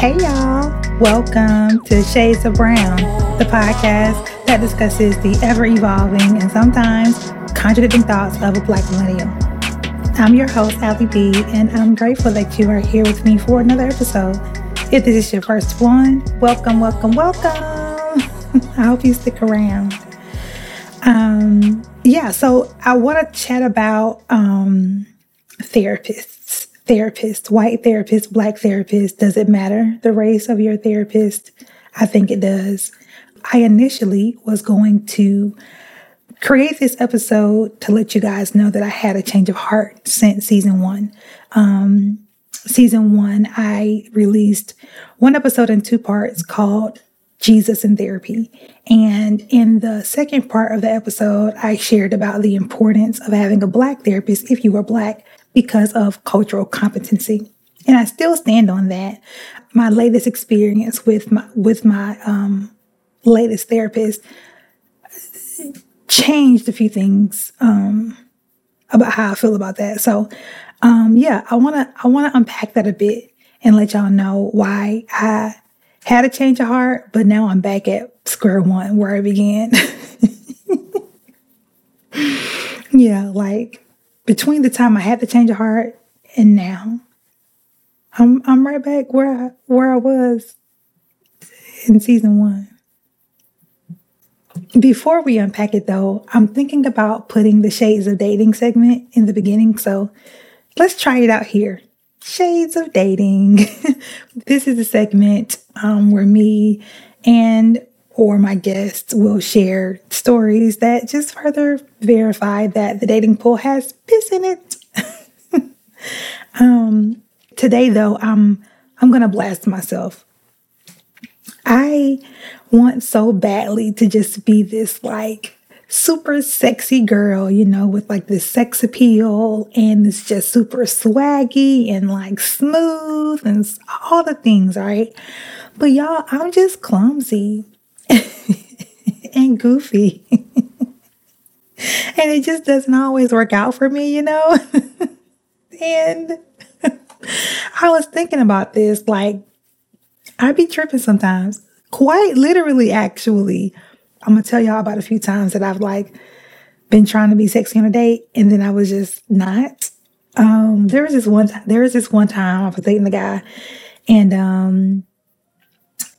Hey, y'all. Welcome to Shades of Brown, the podcast that discusses the ever evolving and sometimes contradicting thoughts of a Black millennial. I'm your host, Allie B, and I'm grateful that you are here with me for another episode. If this is your first one, welcome, welcome, welcome. I hope you stick around. Um, yeah, so I want to chat about um, therapists, therapists, white therapist, black therapist, does it matter the race of your therapist? I think it does. I initially was going to create this episode to let you guys know that I had a change of heart since season one. Um, season one, I released one episode in two parts called Jesus in Therapy. And in the second part of the episode, I shared about the importance of having a Black therapist if you are Black because of cultural competency. And I still stand on that. My latest experience with my with my um, latest therapist changed a few things um, about how I feel about that. So, um, yeah, I wanna I wanna unpack that a bit and let y'all know why I had a change of heart, but now I'm back at square one where I began. yeah, like between the time I had the change of heart and now, I'm I'm right back where I where I was in season one. Before we unpack it though, I'm thinking about putting the shades of dating segment in the beginning. So let's try it out here. Shades of Dating. this is a segment um, where me and or my guests will share stories that just further verify that the dating pool has piss in it. um, today, though, I'm I'm gonna blast myself. I want so badly to just be this like super sexy girl, you know, with like this sex appeal and it's just super swaggy and like smooth and all the things, right? But y'all, I'm just clumsy and goofy. and it just doesn't always work out for me, you know? and I was thinking about this like, I be tripping sometimes, quite literally, actually. I'm gonna tell y'all about a few times that I've like been trying to be sexy on a date and then I was just not. Um, there was this one time, there was this one time I was dating the guy and um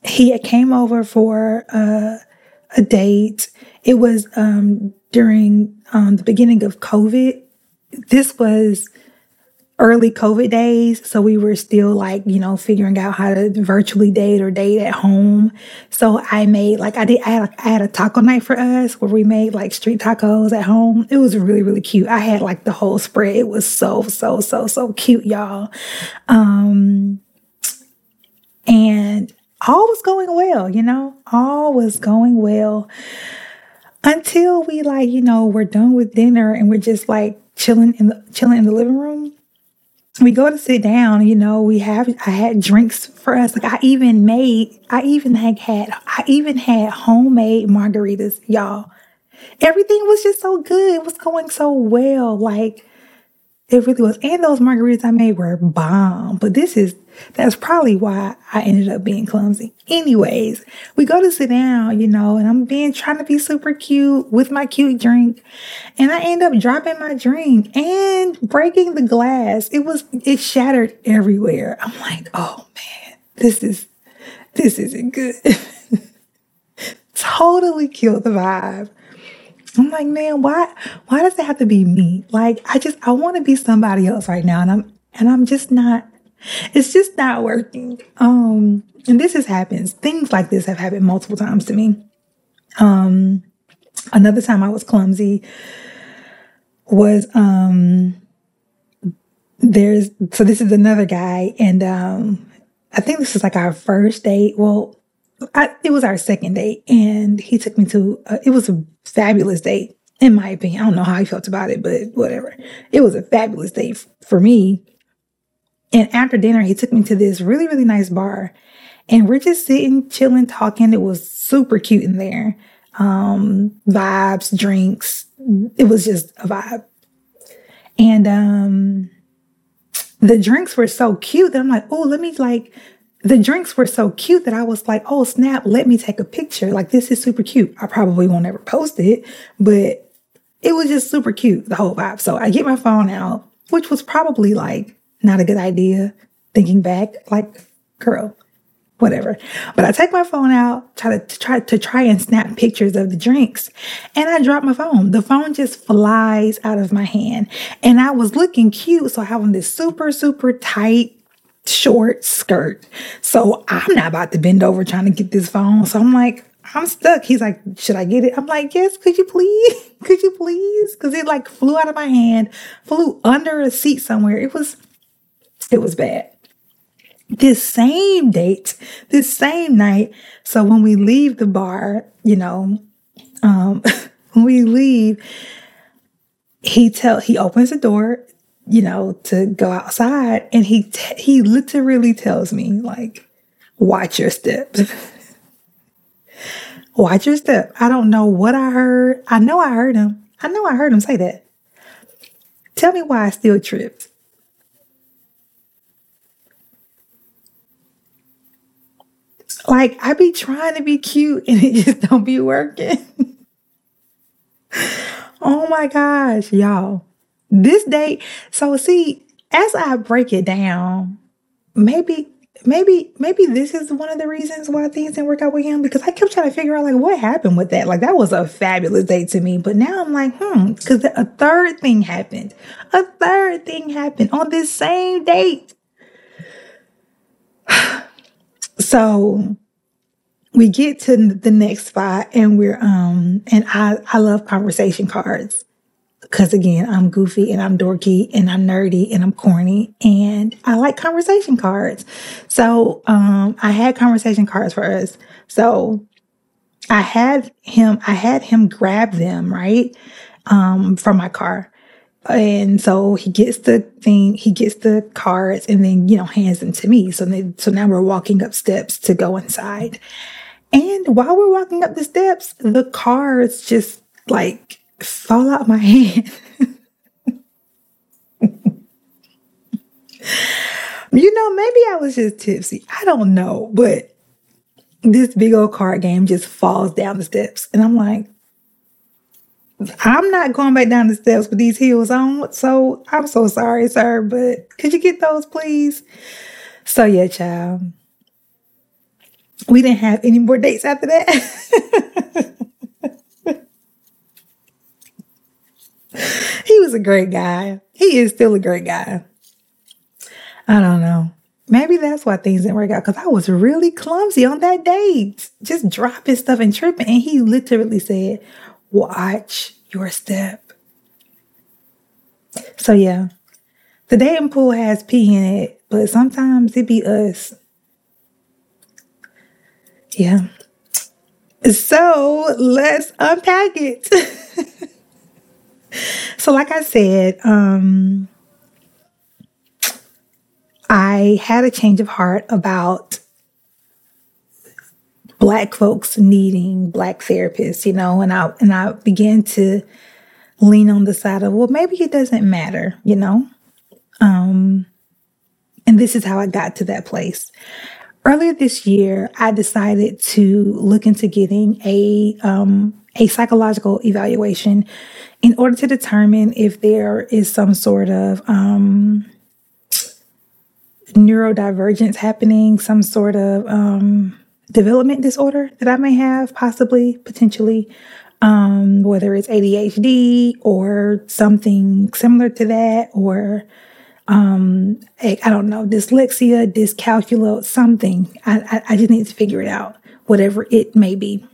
he came over for uh, a date. It was um during um the beginning of COVID. This was early COVID days. So we were still like, you know, figuring out how to virtually date or date at home. So I made like I did I had, I had a taco night for us where we made like street tacos at home. It was really, really cute. I had like the whole spread. It was so, so, so, so cute, y'all. Um and all was going well, you know, all was going well until we like, you know, we're done with dinner and we're just like chilling in the chilling in the living room we go to sit down, you know, we have I had drinks for us. Like I even made I even had had I even had homemade margaritas, y'all. Everything was just so good. It was going so well. Like it really was. And those margaritas I made were bomb. But this is, that's probably why I ended up being clumsy. Anyways, we go to sit down, you know, and I'm being trying to be super cute with my cute drink. And I end up dropping my drink and breaking the glass. It was, it shattered everywhere. I'm like, oh man, this is, this isn't good. totally killed the vibe. I'm like, man, why why does it have to be me? Like I just I want to be somebody else right now and I'm and I'm just not it's just not working. Um and this has happened. Things like this have happened multiple times to me. Um another time I was clumsy was um there's so this is another guy and um I think this is like our first date. Well, I, it was our second date, and he took me to. It was a fabulous date, in my opinion. I don't know how he felt about it, but whatever. It was a fabulous date f- for me. And after dinner, he took me to this really, really nice bar, and we're just sitting, chilling, talking. It was super cute in there. Um, vibes, drinks. It was just a vibe, and um, the drinks were so cute that I'm like, oh, let me like the drinks were so cute that I was like, oh snap, let me take a picture. Like this is super cute. I probably won't ever post it, but it was just super cute, the whole vibe. So I get my phone out, which was probably like not a good idea. Thinking back, like, girl, whatever. But I take my phone out, try to, to, try to try and snap pictures of the drinks, and I drop my phone. The phone just flies out of my hand, and I was looking cute, so I have on this super super tight short skirt. So I'm not about to bend over trying to get this phone. So I'm like, I'm stuck. He's like, should I get it? I'm like, yes, could you please? Could you please? Because it like flew out of my hand, flew under a seat somewhere. It was, it was bad. This same date, this same night. So when we leave the bar, you know, um, when we leave, he tell he opens the door you know, to go outside. And he, t- he literally tells me like, watch your steps. watch your step. I don't know what I heard. I know I heard him. I know I heard him say that. Tell me why I still tripped. Like I be trying to be cute and it just don't be working. oh my gosh, y'all this date. So see, as I break it down, maybe maybe maybe this is one of the reasons why things didn't work out with him because I kept trying to figure out like what happened with that. Like that was a fabulous date to me, but now I'm like, hmm, because a third thing happened. A third thing happened on this same date. so we get to the next spot and we're um and I I love conversation cards. Because again, I'm goofy and I'm dorky and I'm nerdy and I'm corny and I like conversation cards. So um, I had conversation cards for us. So I had him, I had him grab them, right? Um, from my car. And so he gets the thing, he gets the cards and then, you know, hands them to me. So they, so now we're walking up steps to go inside. And while we're walking up the steps, the cards just like fall out my hand. you know, maybe I was just tipsy. I don't know, but this big old card game just falls down the steps. And I'm like, I'm not going back down the steps with these heels on. So I'm so sorry, sir, but could you get those, please? So, yeah, child. We didn't have any more dates after that. he was a great guy. He is still a great guy. I don't know. Maybe that's why things didn't work out because I was really clumsy on that date, just dropping stuff and tripping. And he literally said, Watch your step. So, yeah, the dating pool has pee in it, but sometimes it be us. Yeah. So, let's unpack it. so, like I said, um, I had a change of heart about black folks needing black therapists, you know, and I and I began to lean on the side of, well, maybe it doesn't matter, you know. Um, and this is how I got to that place. Earlier this year, I decided to look into getting a um, a psychological evaluation in order to determine if there is some sort of um, neurodivergence happening, some sort of um, development disorder that I may have, possibly, potentially, um, whether it's ADHD or something similar to that, or um, I, I don't know, dyslexia, dyscalculia, something. I, I, I just need to figure it out, whatever it may be.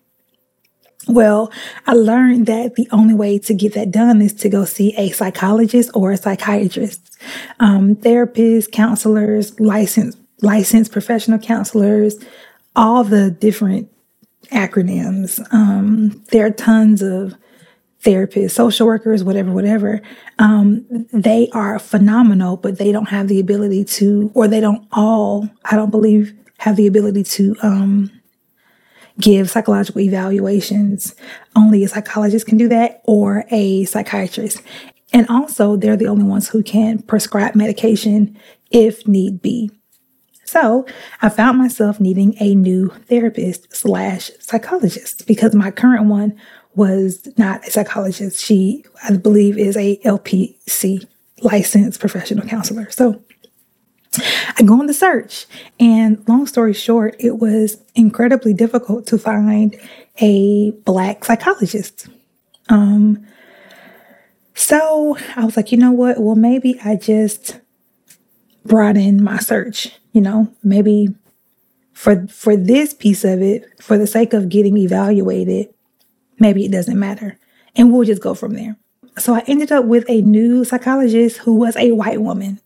Well, I learned that the only way to get that done is to go see a psychologist or a psychiatrist, um, therapists, counselors, licensed licensed professional counselors, all the different acronyms. Um, there are tons of therapists, social workers, whatever, whatever. Um, they are phenomenal, but they don't have the ability to, or they don't all, I don't believe, have the ability to um, give psychological evaluations. Only a psychologist can do that or a psychiatrist. And also, they're the only ones who can prescribe medication if need be. So I found myself needing a new therapist slash psychologist because my current one was not a psychologist. She, I believe, is a LPC licensed professional counselor. So I go on the search, and long story short, it was incredibly difficult to find a black psychologist. Um, so I was like, you know what? Well, maybe I just broaden my search. You know, maybe for for this piece of it, for the sake of getting evaluated, maybe it doesn't matter, and we'll just go from there. So I ended up with a new psychologist who was a white woman.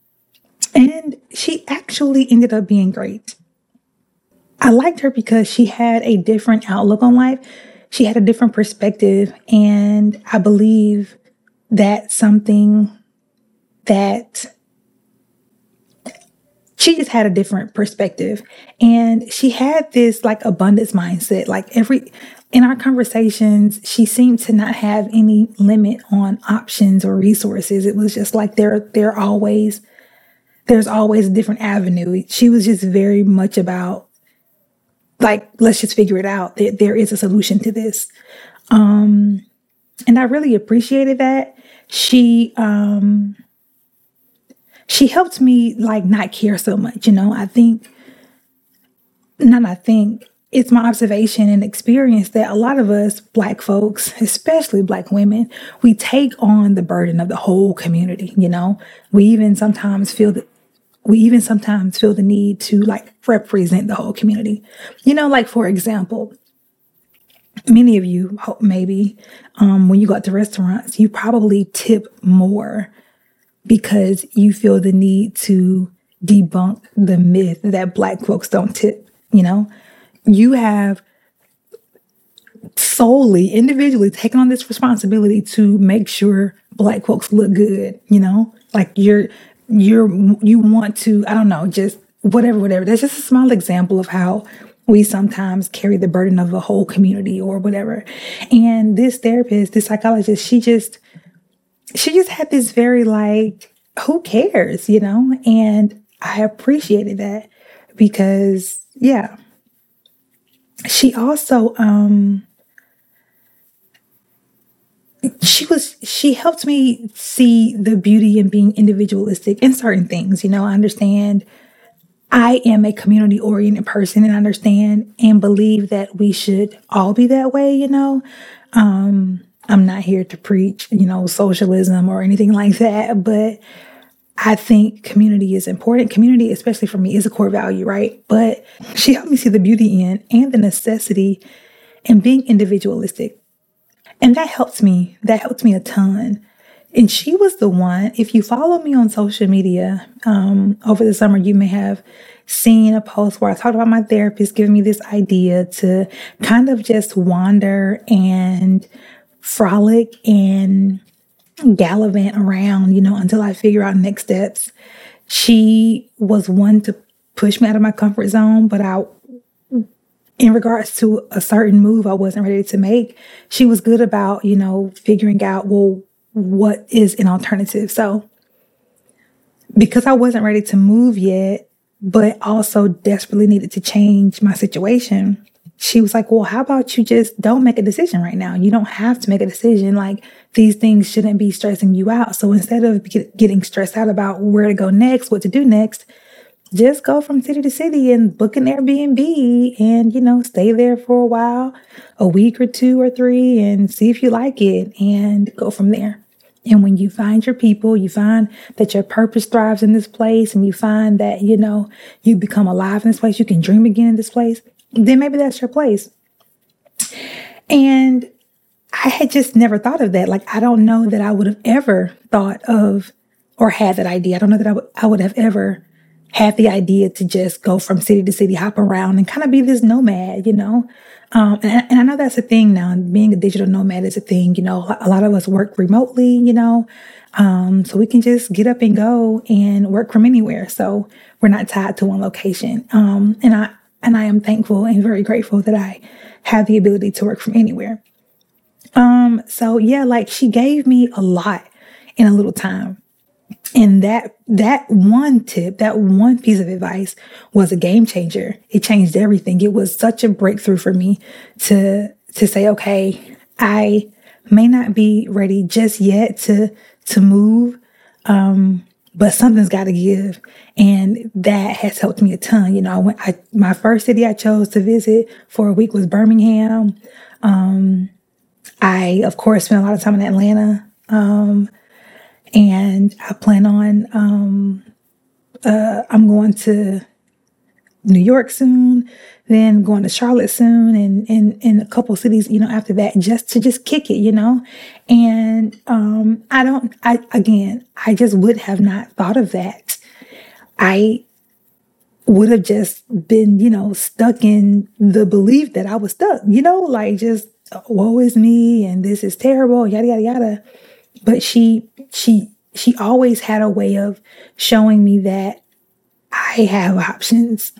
And she actually ended up being great. I liked her because she had a different outlook on life. She had a different perspective. And I believe that's something that she just had a different perspective. And she had this like abundance mindset. Like every, in our conversations, she seemed to not have any limit on options or resources. It was just like there, there always, there's always a different avenue. She was just very much about like, let's just figure it out. There, there is a solution to this. Um, and I really appreciated that. She, um, she helped me like not care so much, you know. I think, not I think, it's my observation and experience that a lot of us black folks, especially black women, we take on the burden of the whole community, you know? We even sometimes feel that we even sometimes feel the need to like represent the whole community. You know, like for example, many of you maybe um, when you go out to restaurants, you probably tip more because you feel the need to debunk the myth that black folks don't tip, you know? you have solely individually taken on this responsibility to make sure black folks look good you know like you're you're you want to i don't know just whatever whatever. That's just a small example of how we sometimes carry the burden of a whole community or whatever. And this therapist this psychologist she just she just had this very like who cares you know? And i appreciated that because yeah. She also um she was she helped me see the beauty in being individualistic in certain things you know i understand i am a community oriented person and i understand and believe that we should all be that way you know um i'm not here to preach you know socialism or anything like that but I think community is important. Community, especially for me, is a core value, right? But she helped me see the beauty in and the necessity in being individualistic. And that helped me. That helped me a ton. And she was the one, if you follow me on social media um, over the summer, you may have seen a post where I talked about my therapist giving me this idea to kind of just wander and frolic and gallivant around, you know, until I figure out next steps. She was one to push me out of my comfort zone, but I, in regards to a certain move I wasn't ready to make, she was good about, you know, figuring out, well, what is an alternative. So, because I wasn't ready to move yet, but also desperately needed to change my situation, she was like, Well, how about you just don't make a decision right now? You don't have to make a decision. Like, these things shouldn't be stressing you out. So instead of get, getting stressed out about where to go next, what to do next, just go from city to city and book an Airbnb and, you know, stay there for a while, a week or two or three, and see if you like it and go from there. And when you find your people, you find that your purpose thrives in this place and you find that, you know, you become alive in this place, you can dream again in this place, then maybe that's your place. And I had just never thought of that. Like, I don't know that I would have ever thought of or had that idea. I don't know that I, w- I would have ever had the idea to just go from city to city, hop around and kind of be this nomad, you know? Um, and, and, I know that's a thing now. Being a digital nomad is a thing, you know, a lot of us work remotely, you know, um, so we can just get up and go and work from anywhere. So we're not tied to one location. Um, and I, and I am thankful and very grateful that I have the ability to work from anywhere. Um, so yeah, like she gave me a lot in a little time. And that that one tip, that one piece of advice was a game changer. It changed everything. It was such a breakthrough for me to to say, okay, I may not be ready just yet to to move. Um, but something's got to give. And that has helped me a ton. You know, I went, I, my first city I chose to visit for a week was Birmingham. Um, I, of course, spent a lot of time in Atlanta. Um, and I plan on, um, uh, I'm going to New York soon, then going to Charlotte soon and and a couple cities, you know, after that, just to just kick it, you know. And um I don't I again, I just would have not thought of that. I would have just been, you know, stuck in the belief that I was stuck, you know, like just woe is me and this is terrible, yada yada yada. But she she she always had a way of showing me that I have options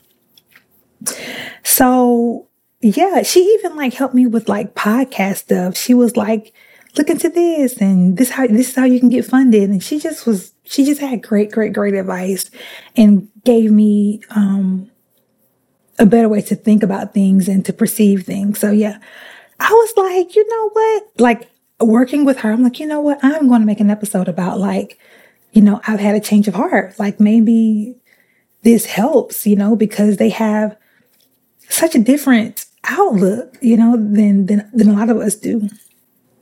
so yeah, she even like helped me with like podcast stuff. She was like, look into this and this how this is how you can get funded. And she just was she just had great, great, great advice and gave me um a better way to think about things and to perceive things. So yeah, I was like, you know what? Like working with her, I'm like, you know what? I'm going to make an episode about like, you know, I've had a change of heart. Like maybe this helps, you know, because they have such a different outlook, you know, than than, than a lot of us do.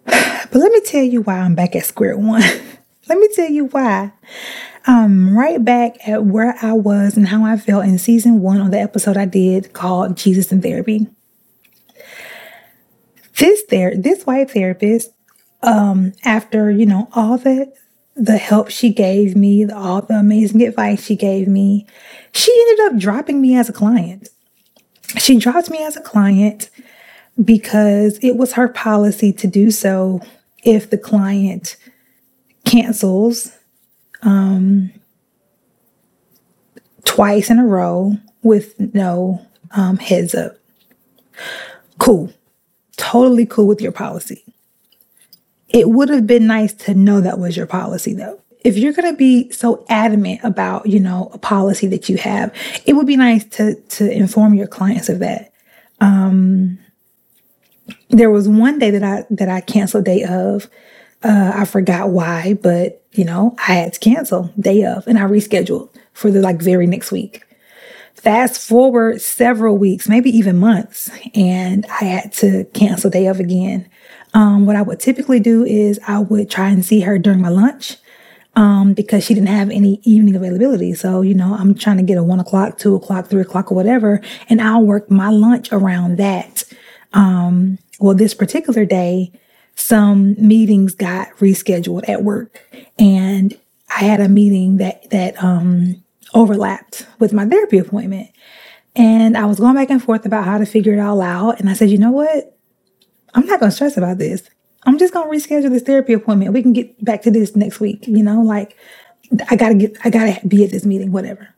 But let me tell you why I'm back at square one. let me tell you why. I'm right back at where I was and how I felt in season one on the episode I did called Jesus in Therapy. This there, this white therapist, um, after you know all the the help she gave me, all the amazing advice she gave me, she ended up dropping me as a client. She dropped me as a client because it was her policy to do so if the client cancels um, twice in a row with no um, heads up. Cool. Totally cool with your policy. It would have been nice to know that was your policy though if you're going to be so adamant about, you know, a policy that you have, it would be nice to to inform your clients of that. Um, there was one day that I that I canceled day of. Uh, I forgot why, but you know, I had to cancel day of, and I rescheduled for the like very next week. Fast forward several weeks, maybe even months, and I had to cancel day of again. Um, what I would typically do is I would try and see her during my lunch um, because she didn't have any evening availability. So, you know, I'm trying to get a one o'clock, two o'clock, three o'clock, or whatever, and I'll work my lunch around that. Um, well, this particular day, some meetings got rescheduled at work, and I had a meeting that that um, overlapped with my therapy appointment. And I was going back and forth about how to figure it all out. And I said, you know what? I'm not going to stress about this. I'm just gonna reschedule this therapy appointment. We can get back to this next week. You know, like I gotta get, I gotta be at this meeting, whatever.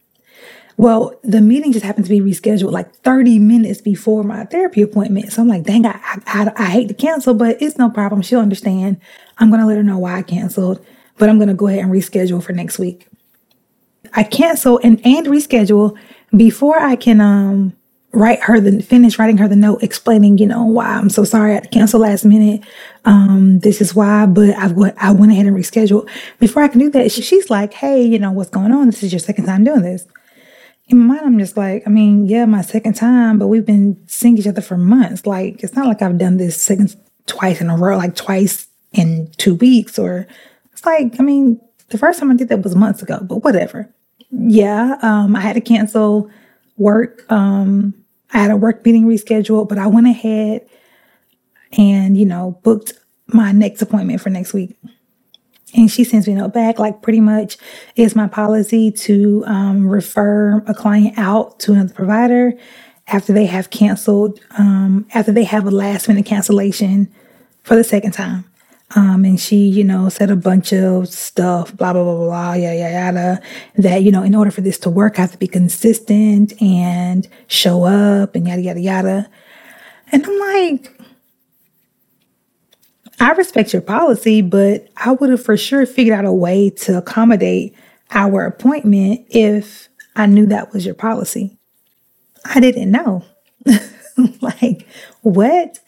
Well, the meeting just happened to be rescheduled like 30 minutes before my therapy appointment. So I'm like, dang, I, I, I hate to cancel, but it's no problem. She'll understand. I'm gonna let her know why I canceled, but I'm gonna go ahead and reschedule for next week. I cancel and and reschedule before I can um write her the finish writing her the note explaining, you know, why I'm so sorry I had to cancel last minute. Um, this is why, but i've went I went ahead and rescheduled. Before I can do that, she, she's like, Hey, you know, what's going on? This is your second time doing this. In my mind, I'm just like, I mean, yeah, my second time, but we've been seeing each other for months. Like, it's not like I've done this second twice in a row, like twice in two weeks, or it's like, I mean, the first time I did that was months ago, but whatever. Yeah, um, I had to cancel work um, I had a work meeting rescheduled, but I went ahead and, you know, booked my next appointment for next week. And she sends me a note back, like pretty much it's my policy to um, refer a client out to another provider after they have canceled, um, after they have a last minute cancellation for the second time. Um, and she, you know, said a bunch of stuff, blah, blah, blah, blah, yada, yada, yada, that, you know, in order for this to work, I have to be consistent and show up and yada, yada, yada. And I'm like, I respect your policy, but I would have for sure figured out a way to accommodate our appointment if I knew that was your policy? I didn't know. like, what?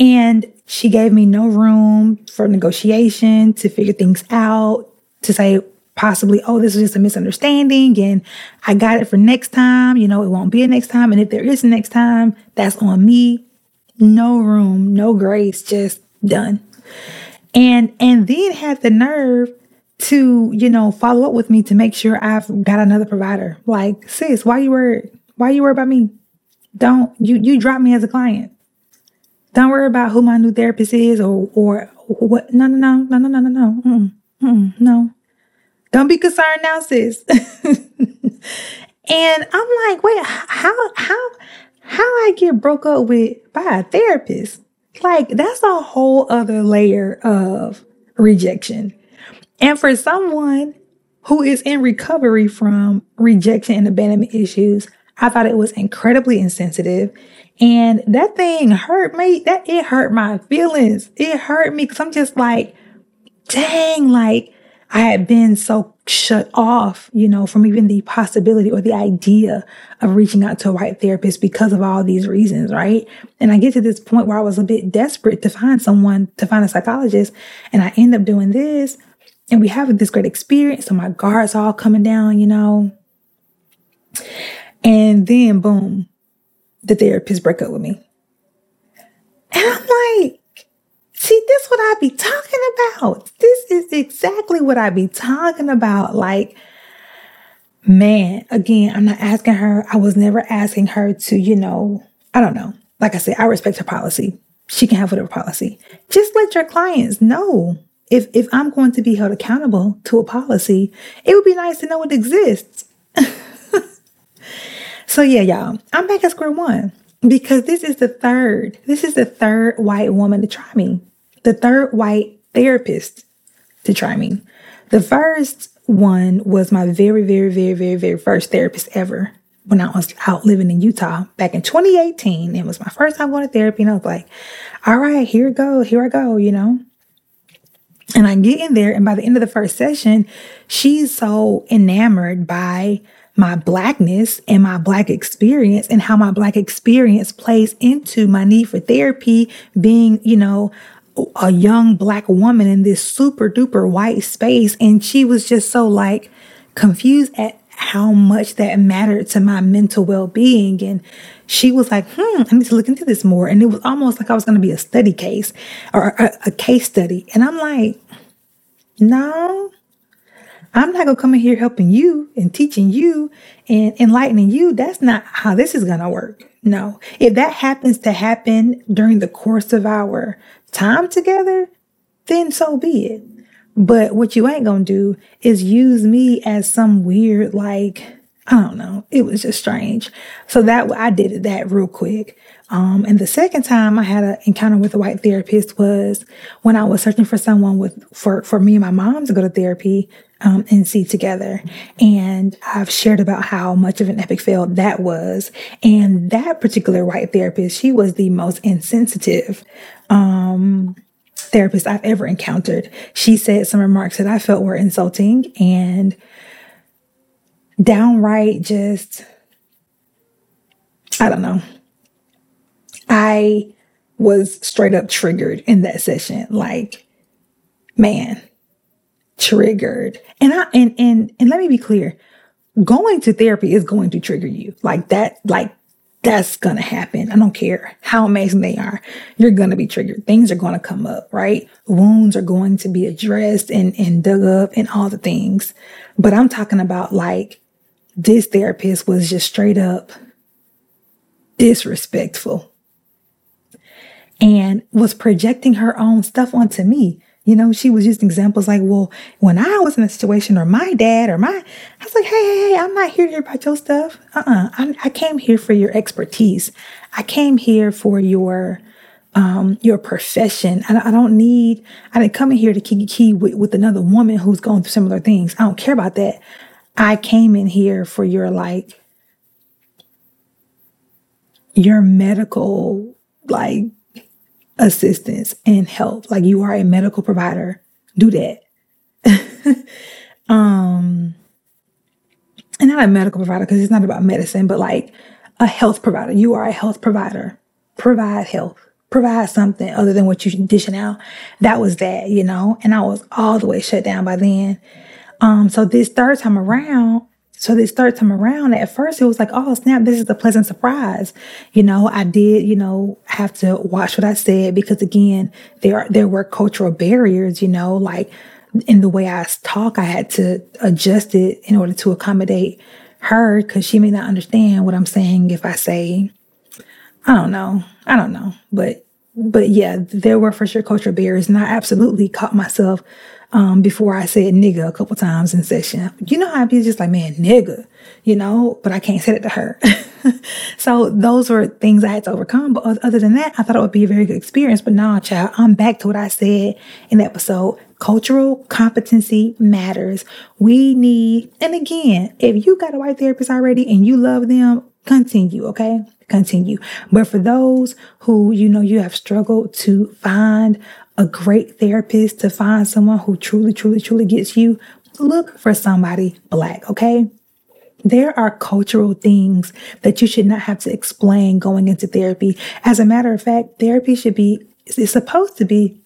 And she gave me no room for negotiation to figure things out, to say possibly, oh, this is just a misunderstanding and I got it for next time. You know, it won't be a next time. And if there is a next time, that's on me. No room, no grace, just done. And and then had the nerve to, you know, follow up with me to make sure I've got another provider. Like, sis, why you worried? Why you worried about me? Don't you you drop me as a client. Don't worry about who my new therapist is or or what. No, no, no, no, no, no, no, no. No. Don't be concerned now, sis. and I'm like, wait, how how how I get broke up with by a therapist? Like that's a whole other layer of rejection. And for someone who is in recovery from rejection and abandonment issues, I thought it was incredibly insensitive. And that thing hurt me. That it hurt my feelings. It hurt me because I'm just like, dang, like I had been so shut off, you know, from even the possibility or the idea of reaching out to a white therapist because of all these reasons, right? And I get to this point where I was a bit desperate to find someone, to find a psychologist, and I end up doing this. And we have this great experience. So my guards all coming down, you know. And then boom, the therapist break up with me. And I'm like, See, this what I be talking about. This is exactly what I be talking about. Like, man, again, I'm not asking her. I was never asking her to, you know, I don't know. Like I said, I respect her policy. She can have whatever policy. Just let your clients know if if I'm going to be held accountable to a policy, it would be nice to know it exists. so yeah, y'all, I'm back at square one because this is the third. This is the third white woman to try me the third white therapist to try me. The first one was my very, very, very, very, very first therapist ever when I was out living in Utah back in 2018. It was my first time going to therapy, and I was like, all right, here I go, here I go, you know. And I get in there, and by the end of the first session, she's so enamored by my blackness and my black experience and how my black experience plays into my need for therapy, being, you know, a young black woman in this super duper white space. And she was just so like confused at how much that mattered to my mental well being. And she was like, hmm, I need to look into this more. And it was almost like I was going to be a study case or a, a case study. And I'm like, no, I'm not going to come in here helping you and teaching you and enlightening you. That's not how this is going to work. No, if that happens to happen during the course of our time together, then so be it. But what you ain't gonna do is use me as some weird, like, I don't know. It was just strange. So that I did it that real quick. Um, and the second time I had an encounter with a white therapist was when I was searching for someone with for for me and my mom to go to therapy um, and see together. And I've shared about how much of an epic fail that was. And that particular white therapist, she was the most insensitive um, therapist I've ever encountered. She said some remarks that I felt were insulting and downright just, I don't know. I was straight up triggered in that session. Like, man, triggered. And I and and and let me be clear. Going to therapy is going to trigger you. Like that, like that's gonna happen. I don't care how amazing they are. You're gonna be triggered. Things are gonna come up, right? Wounds are going to be addressed and, and dug up and all the things. But I'm talking about like this therapist was just straight up disrespectful and was projecting her own stuff onto me. You know, she was using examples like, well, when I was in a situation or my dad or my, I was like, hey, hey, hey, I'm not here to hear about your stuff. Uh-uh. I, I came here for your expertise. I came here for your, um, your profession. I, I don't need, I didn't come in here to key key with, with another woman who's going through similar things. I don't care about that. I came in here for your like, your medical, like, assistance and help. Like you are a medical provider, do that. um, and not a medical provider because it's not about medicine, but like a health provider. You are a health provider. Provide health. Provide something other than what you're dishing out. That was that, you know, and I was all the way shut down by then. Um, so this third time around, so this third time around, at first it was like, oh snap, this is a pleasant surprise. You know, I did, you know, have to watch what I said because again, there are, there were cultural barriers, you know, like in the way I talk, I had to adjust it in order to accommodate her because she may not understand what I'm saying if I say, I don't know, I don't know, but but yeah, there were for sure cultural barriers, and I absolutely caught myself um, before I said nigga a couple times in session. You know how I be just like, man, nigga, you know, but I can't say it to her. so those were things I had to overcome. But other than that, I thought it would be a very good experience. But nah, child, I'm back to what I said in the episode. Cultural competency matters. We need, and again, if you got a white therapist already and you love them, continue, okay? Continue. But for those who, you know, you have struggled to find a great therapist, to find someone who truly, truly, truly gets you, look for somebody black, okay? There are cultural things that you should not have to explain going into therapy. As a matter of fact, therapy should be, it's supposed to be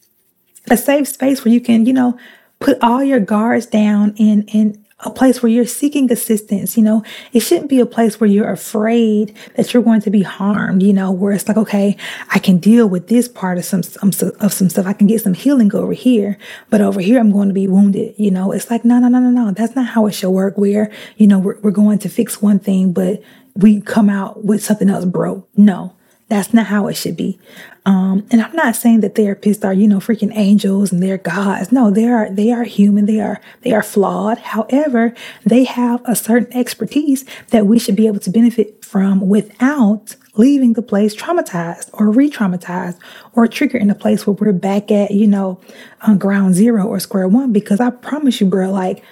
a safe space where you can, you know, put all your guards down and and a place where you're seeking assistance, you know, it shouldn't be a place where you're afraid that you're going to be harmed, you know, where it's like, okay, I can deal with this part of some, um, some of some stuff. I can get some healing over here, but over here I'm going to be wounded, you know. It's like, no, no, no, no, no. That's not how it should work where, you know, we're, we're going to fix one thing, but we come out with something else broke. No. That's not how it should be. Um, and I'm not saying that therapists are, you know, freaking angels and they're gods. No, they are they are human. They are they are flawed. However, they have a certain expertise that we should be able to benefit from without leaving the place traumatized or re-traumatized or triggered in a place where we're back at, you know, on ground zero or square one. Because I promise you, bro, like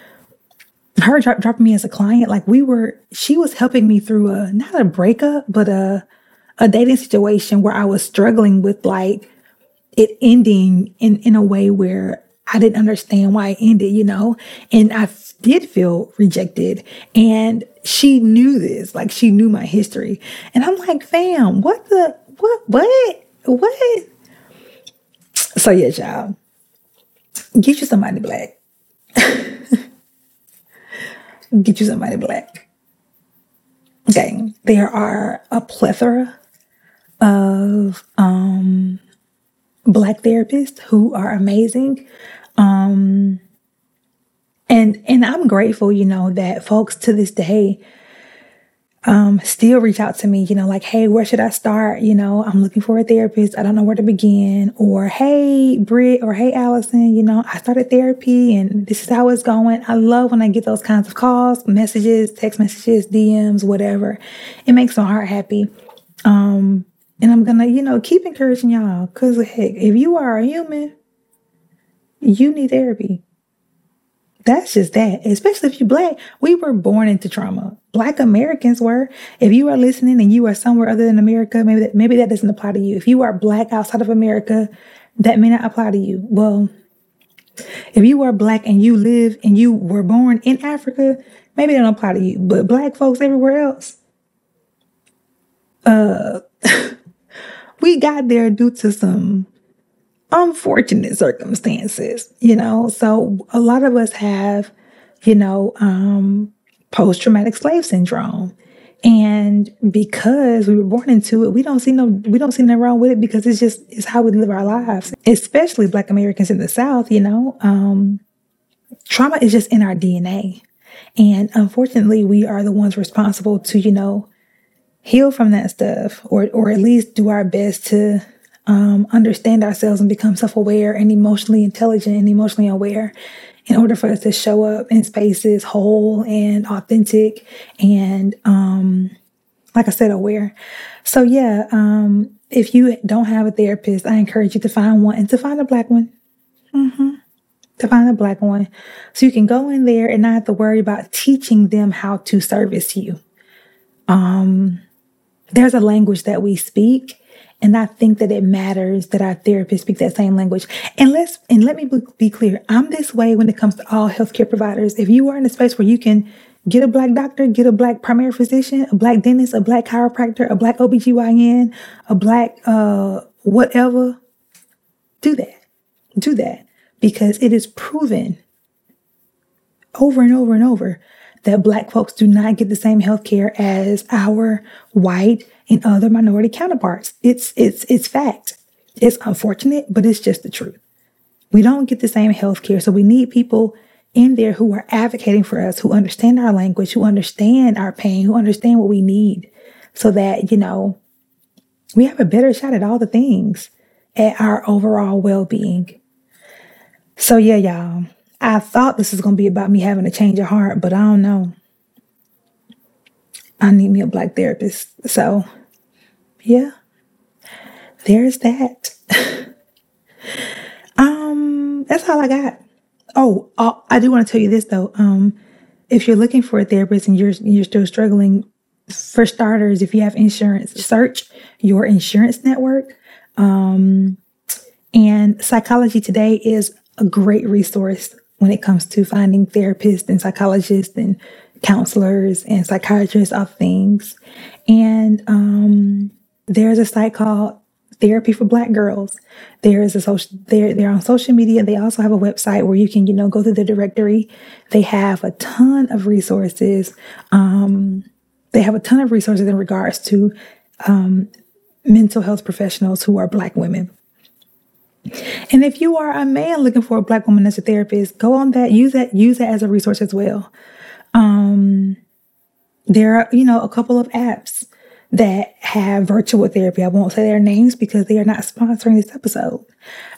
her drop, dropping me as a client, like we were, she was helping me through a not a breakup, but a a dating situation where I was struggling with like it ending in, in a way where I didn't understand why it ended, you know? And I f- did feel rejected. And she knew this, like she knew my history. And I'm like, fam, what the, what, what, what? So yeah, child, get you somebody black. get you somebody black. Okay, there are a plethora of um, Black therapists who are amazing. Um, and and I'm grateful, you know, that folks to this day um, still reach out to me, you know, like, hey, where should I start? You know, I'm looking for a therapist. I don't know where to begin. Or, hey, Britt, or hey, Allison, you know, I started therapy and this is how it's going. I love when I get those kinds of calls, messages, text messages, DMs, whatever. It makes my heart happy. Um, and I'm gonna, you know, keep encouraging y'all because heck, if you are a human, you need therapy. That's just that, especially if you're black. We were born into trauma. Black Americans were. If you are listening and you are somewhere other than America, maybe that maybe that doesn't apply to you. If you are black outside of America, that may not apply to you. Well, if you are black and you live and you were born in Africa, maybe that don't apply to you. But black folks everywhere else, uh we got there due to some unfortunate circumstances, you know. So a lot of us have, you know, um, post traumatic slave syndrome. And because we were born into it, we don't see no we don't see nothing wrong with it because it's just it's how we live our lives. Especially black Americans in the South, you know. Um, trauma is just in our DNA. And unfortunately, we are the ones responsible to, you know, heal from that stuff or or at least do our best to um, understand ourselves and become self-aware and emotionally intelligent and emotionally aware in order for us to show up in spaces whole and authentic and um, like i said aware. So yeah um, if you don't have a therapist i encourage you to find one and to find a black one. Mm-hmm. to find a black one. So you can go in there and not have to worry about teaching them how to service you. Um there's a language that we speak and I think that it matters that our therapists speak that same language. And let's and let me be clear. I'm this way when it comes to all healthcare providers. If you are in a space where you can Get a black doctor, get a black primary physician, a black dentist, a black chiropractor, a black OBGYN, a black uh whatever. Do that. Do that because it is proven over and over and over that black folks do not get the same health care as our white and other minority counterparts. It's it's it's fact. It's unfortunate, but it's just the truth. We don't get the same health care. So we need people in there who are advocating for us, who understand our language, who understand our pain, who understand what we need, so that, you know, we have a better shot at all the things at our overall well being. So, yeah, y'all, I thought this was going to be about me having a change of heart, but I don't know. I need me a black therapist. So, yeah, there's that. um, that's all I got. Oh, uh, I do want to tell you this though. Um, if you're looking for a therapist and you're you're still struggling, for starters, if you have insurance, search your insurance network. Um, and Psychology Today is a great resource when it comes to finding therapists and psychologists and counselors and psychiatrists of things. And um, there's a site called Therapy for Black Girls. There is a social. They're they're on social media. They also have a website where you can you know go through the directory. They have a ton of resources. Um, they have a ton of resources in regards to um, mental health professionals who are Black women. And if you are a man looking for a Black woman as a therapist, go on that. Use that. Use that as a resource as well. Um, there are you know a couple of apps that have virtual therapy. I won't say their names because they are not sponsoring this episode.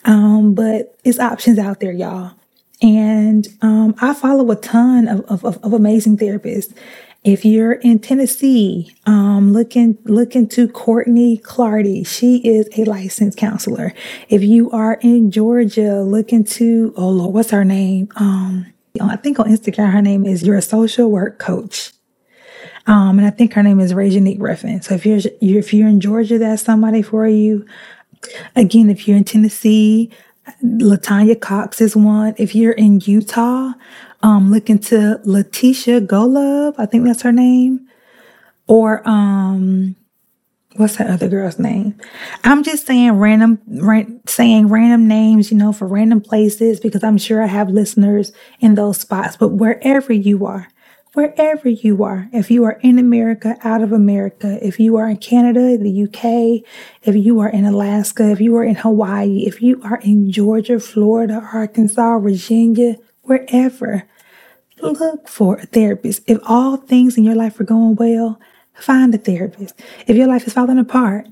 Um, but it's options out there, y'all. And um, I follow a ton of, of, of, amazing therapists. If you're in Tennessee, um, look, in, look into Courtney Clardy. She is a licensed counselor. If you are in Georgia, look into, oh Lord, what's her name? Um, I think on Instagram, her name is Your Social Work Coach. Um, and I think her name is Rajanique Ruffin. So if you're if you're in Georgia, that's somebody for you. Again, if you're in Tennessee, Latanya Cox is one. If you're in Utah, um, look into Letitia Golub. I think that's her name. Or um, what's that other girl's name? I'm just saying random, saying random names, you know, for random places because I'm sure I have listeners in those spots. But wherever you are, wherever you are, if you are in America, out of America, if you are in Canada, the UK, if you are in Alaska, if you are in Hawaii, if you are in Georgia, Florida, Arkansas, Virginia, wherever, look for a therapist. If all things in your life are going well, find a therapist. If your life is falling apart,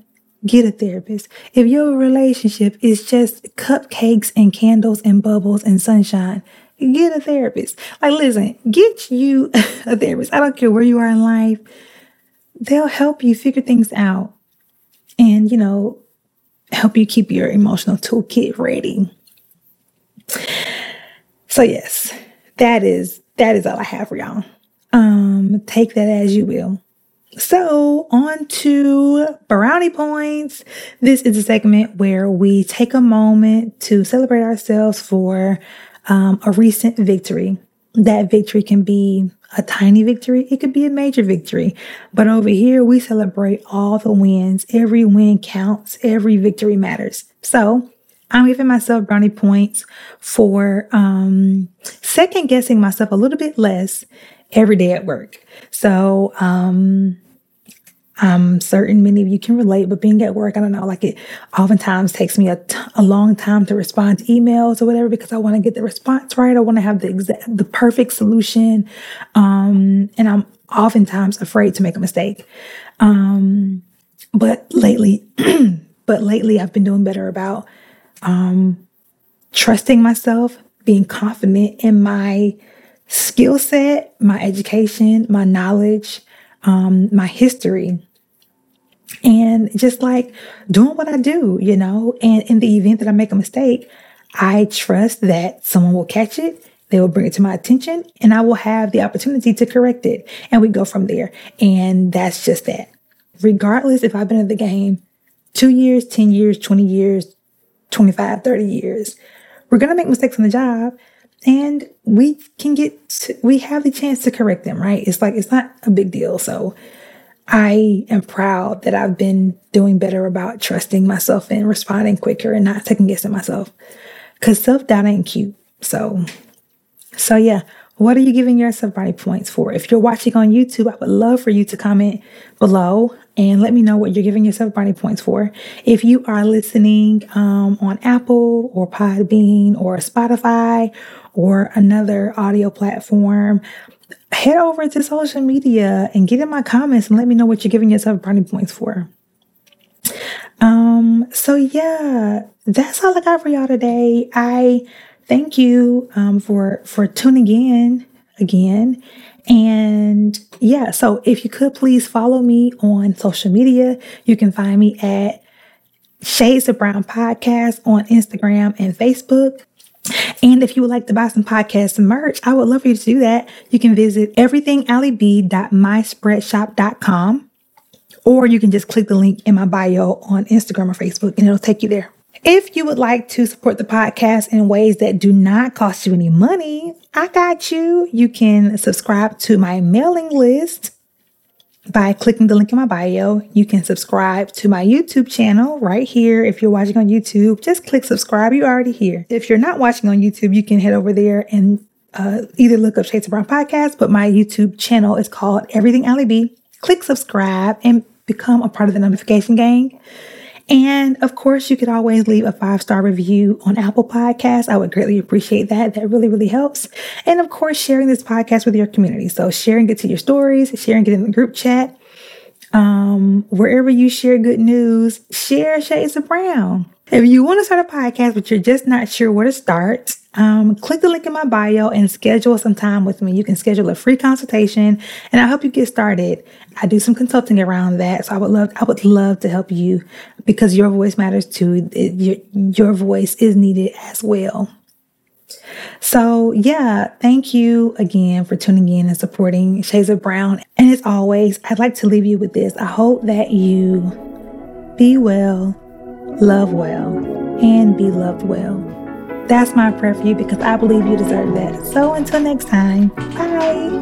get a therapist. If your relationship is just cupcakes and candles and bubbles and sunshine, get a therapist. Like, listen, get you a therapist. I don't care where you are in life. They'll help you figure things out and, you know, help you keep your emotional toolkit ready. So yes, that is that is all I have for y'all. Um, take that as you will. So, on to brownie points. This is a segment where we take a moment to celebrate ourselves for um, a recent victory. That victory can be a tiny victory, it could be a major victory. But over here, we celebrate all the wins. Every win counts, every victory matters. So, I'm giving myself brownie points for um, second guessing myself a little bit less every day at work. So, um, I'm certain many of you can relate, but being at work, I don't know, like it oftentimes takes me a, t- a long time to respond to emails or whatever because I want to get the response right. I want to have the exact, the perfect solution. Um, and I'm oftentimes afraid to make a mistake. Um, but lately, but lately I've been doing better about, um, trusting myself, being confident in my skill set, my education, my knowledge, um, my history and just like doing what I do, you know. And in the event that I make a mistake, I trust that someone will catch it, they will bring it to my attention, and I will have the opportunity to correct it. And we go from there. And that's just that. Regardless if I've been in the game two years, 10 years, 20 years, 25, 30 years, we're going to make mistakes on the job. and we can get to, we have the chance to correct them, right? It's like it's not a big deal. So I am proud that I've been doing better about trusting myself and responding quicker and not second guessing myself. Cause self doubt ain't cute. So, so yeah, what are you giving yourself brownie points for? If you're watching on YouTube, I would love for you to comment below and let me know what you're giving yourself brownie points for. If you are listening um, on Apple or Podbean or Spotify or another audio platform, head over to social media and get in my comments and let me know what you're giving yourself brownie points for. Um, so yeah, that's all I got for y'all today. I thank you um, for for tuning in again. And yeah, so if you could please follow me on social media, you can find me at Shades of Brown Podcast on Instagram and Facebook. And if you would like to buy some podcast merch, I would love for you to do that. You can visit everythingallieb.myspreadshop.com or you can just click the link in my bio on Instagram or Facebook and it'll take you there. If you would like to support the podcast in ways that do not cost you any money, I got you. You can subscribe to my mailing list by clicking the link in my bio. You can subscribe to my YouTube channel right here. If you're watching on YouTube, just click subscribe. You're already here. If you're not watching on YouTube, you can head over there and uh, either look up Shades of Brown Podcast, but my YouTube channel is called Everything Allie B. Click subscribe and become a part of the notification gang. And of course, you could always leave a five star review on Apple Podcasts. I would greatly appreciate that. That really, really helps. And of course, sharing this podcast with your community. So sharing it to your stories, sharing it in the group chat. Um, wherever you share good news, share Shades of Brown. If you want to start a podcast, but you're just not sure where to start, um, click the link in my bio and schedule some time with me. You can schedule a free consultation and I'll help you get started. I do some consulting around that. So I would love, I would love to help you because your voice matters too. It, your, your voice is needed as well. So, yeah, thank you again for tuning in and supporting Shades of Brown. And as always, I'd like to leave you with this. I hope that you be well, love well, and be loved well. That's my prayer for you because I believe you deserve that. So, until next time, bye.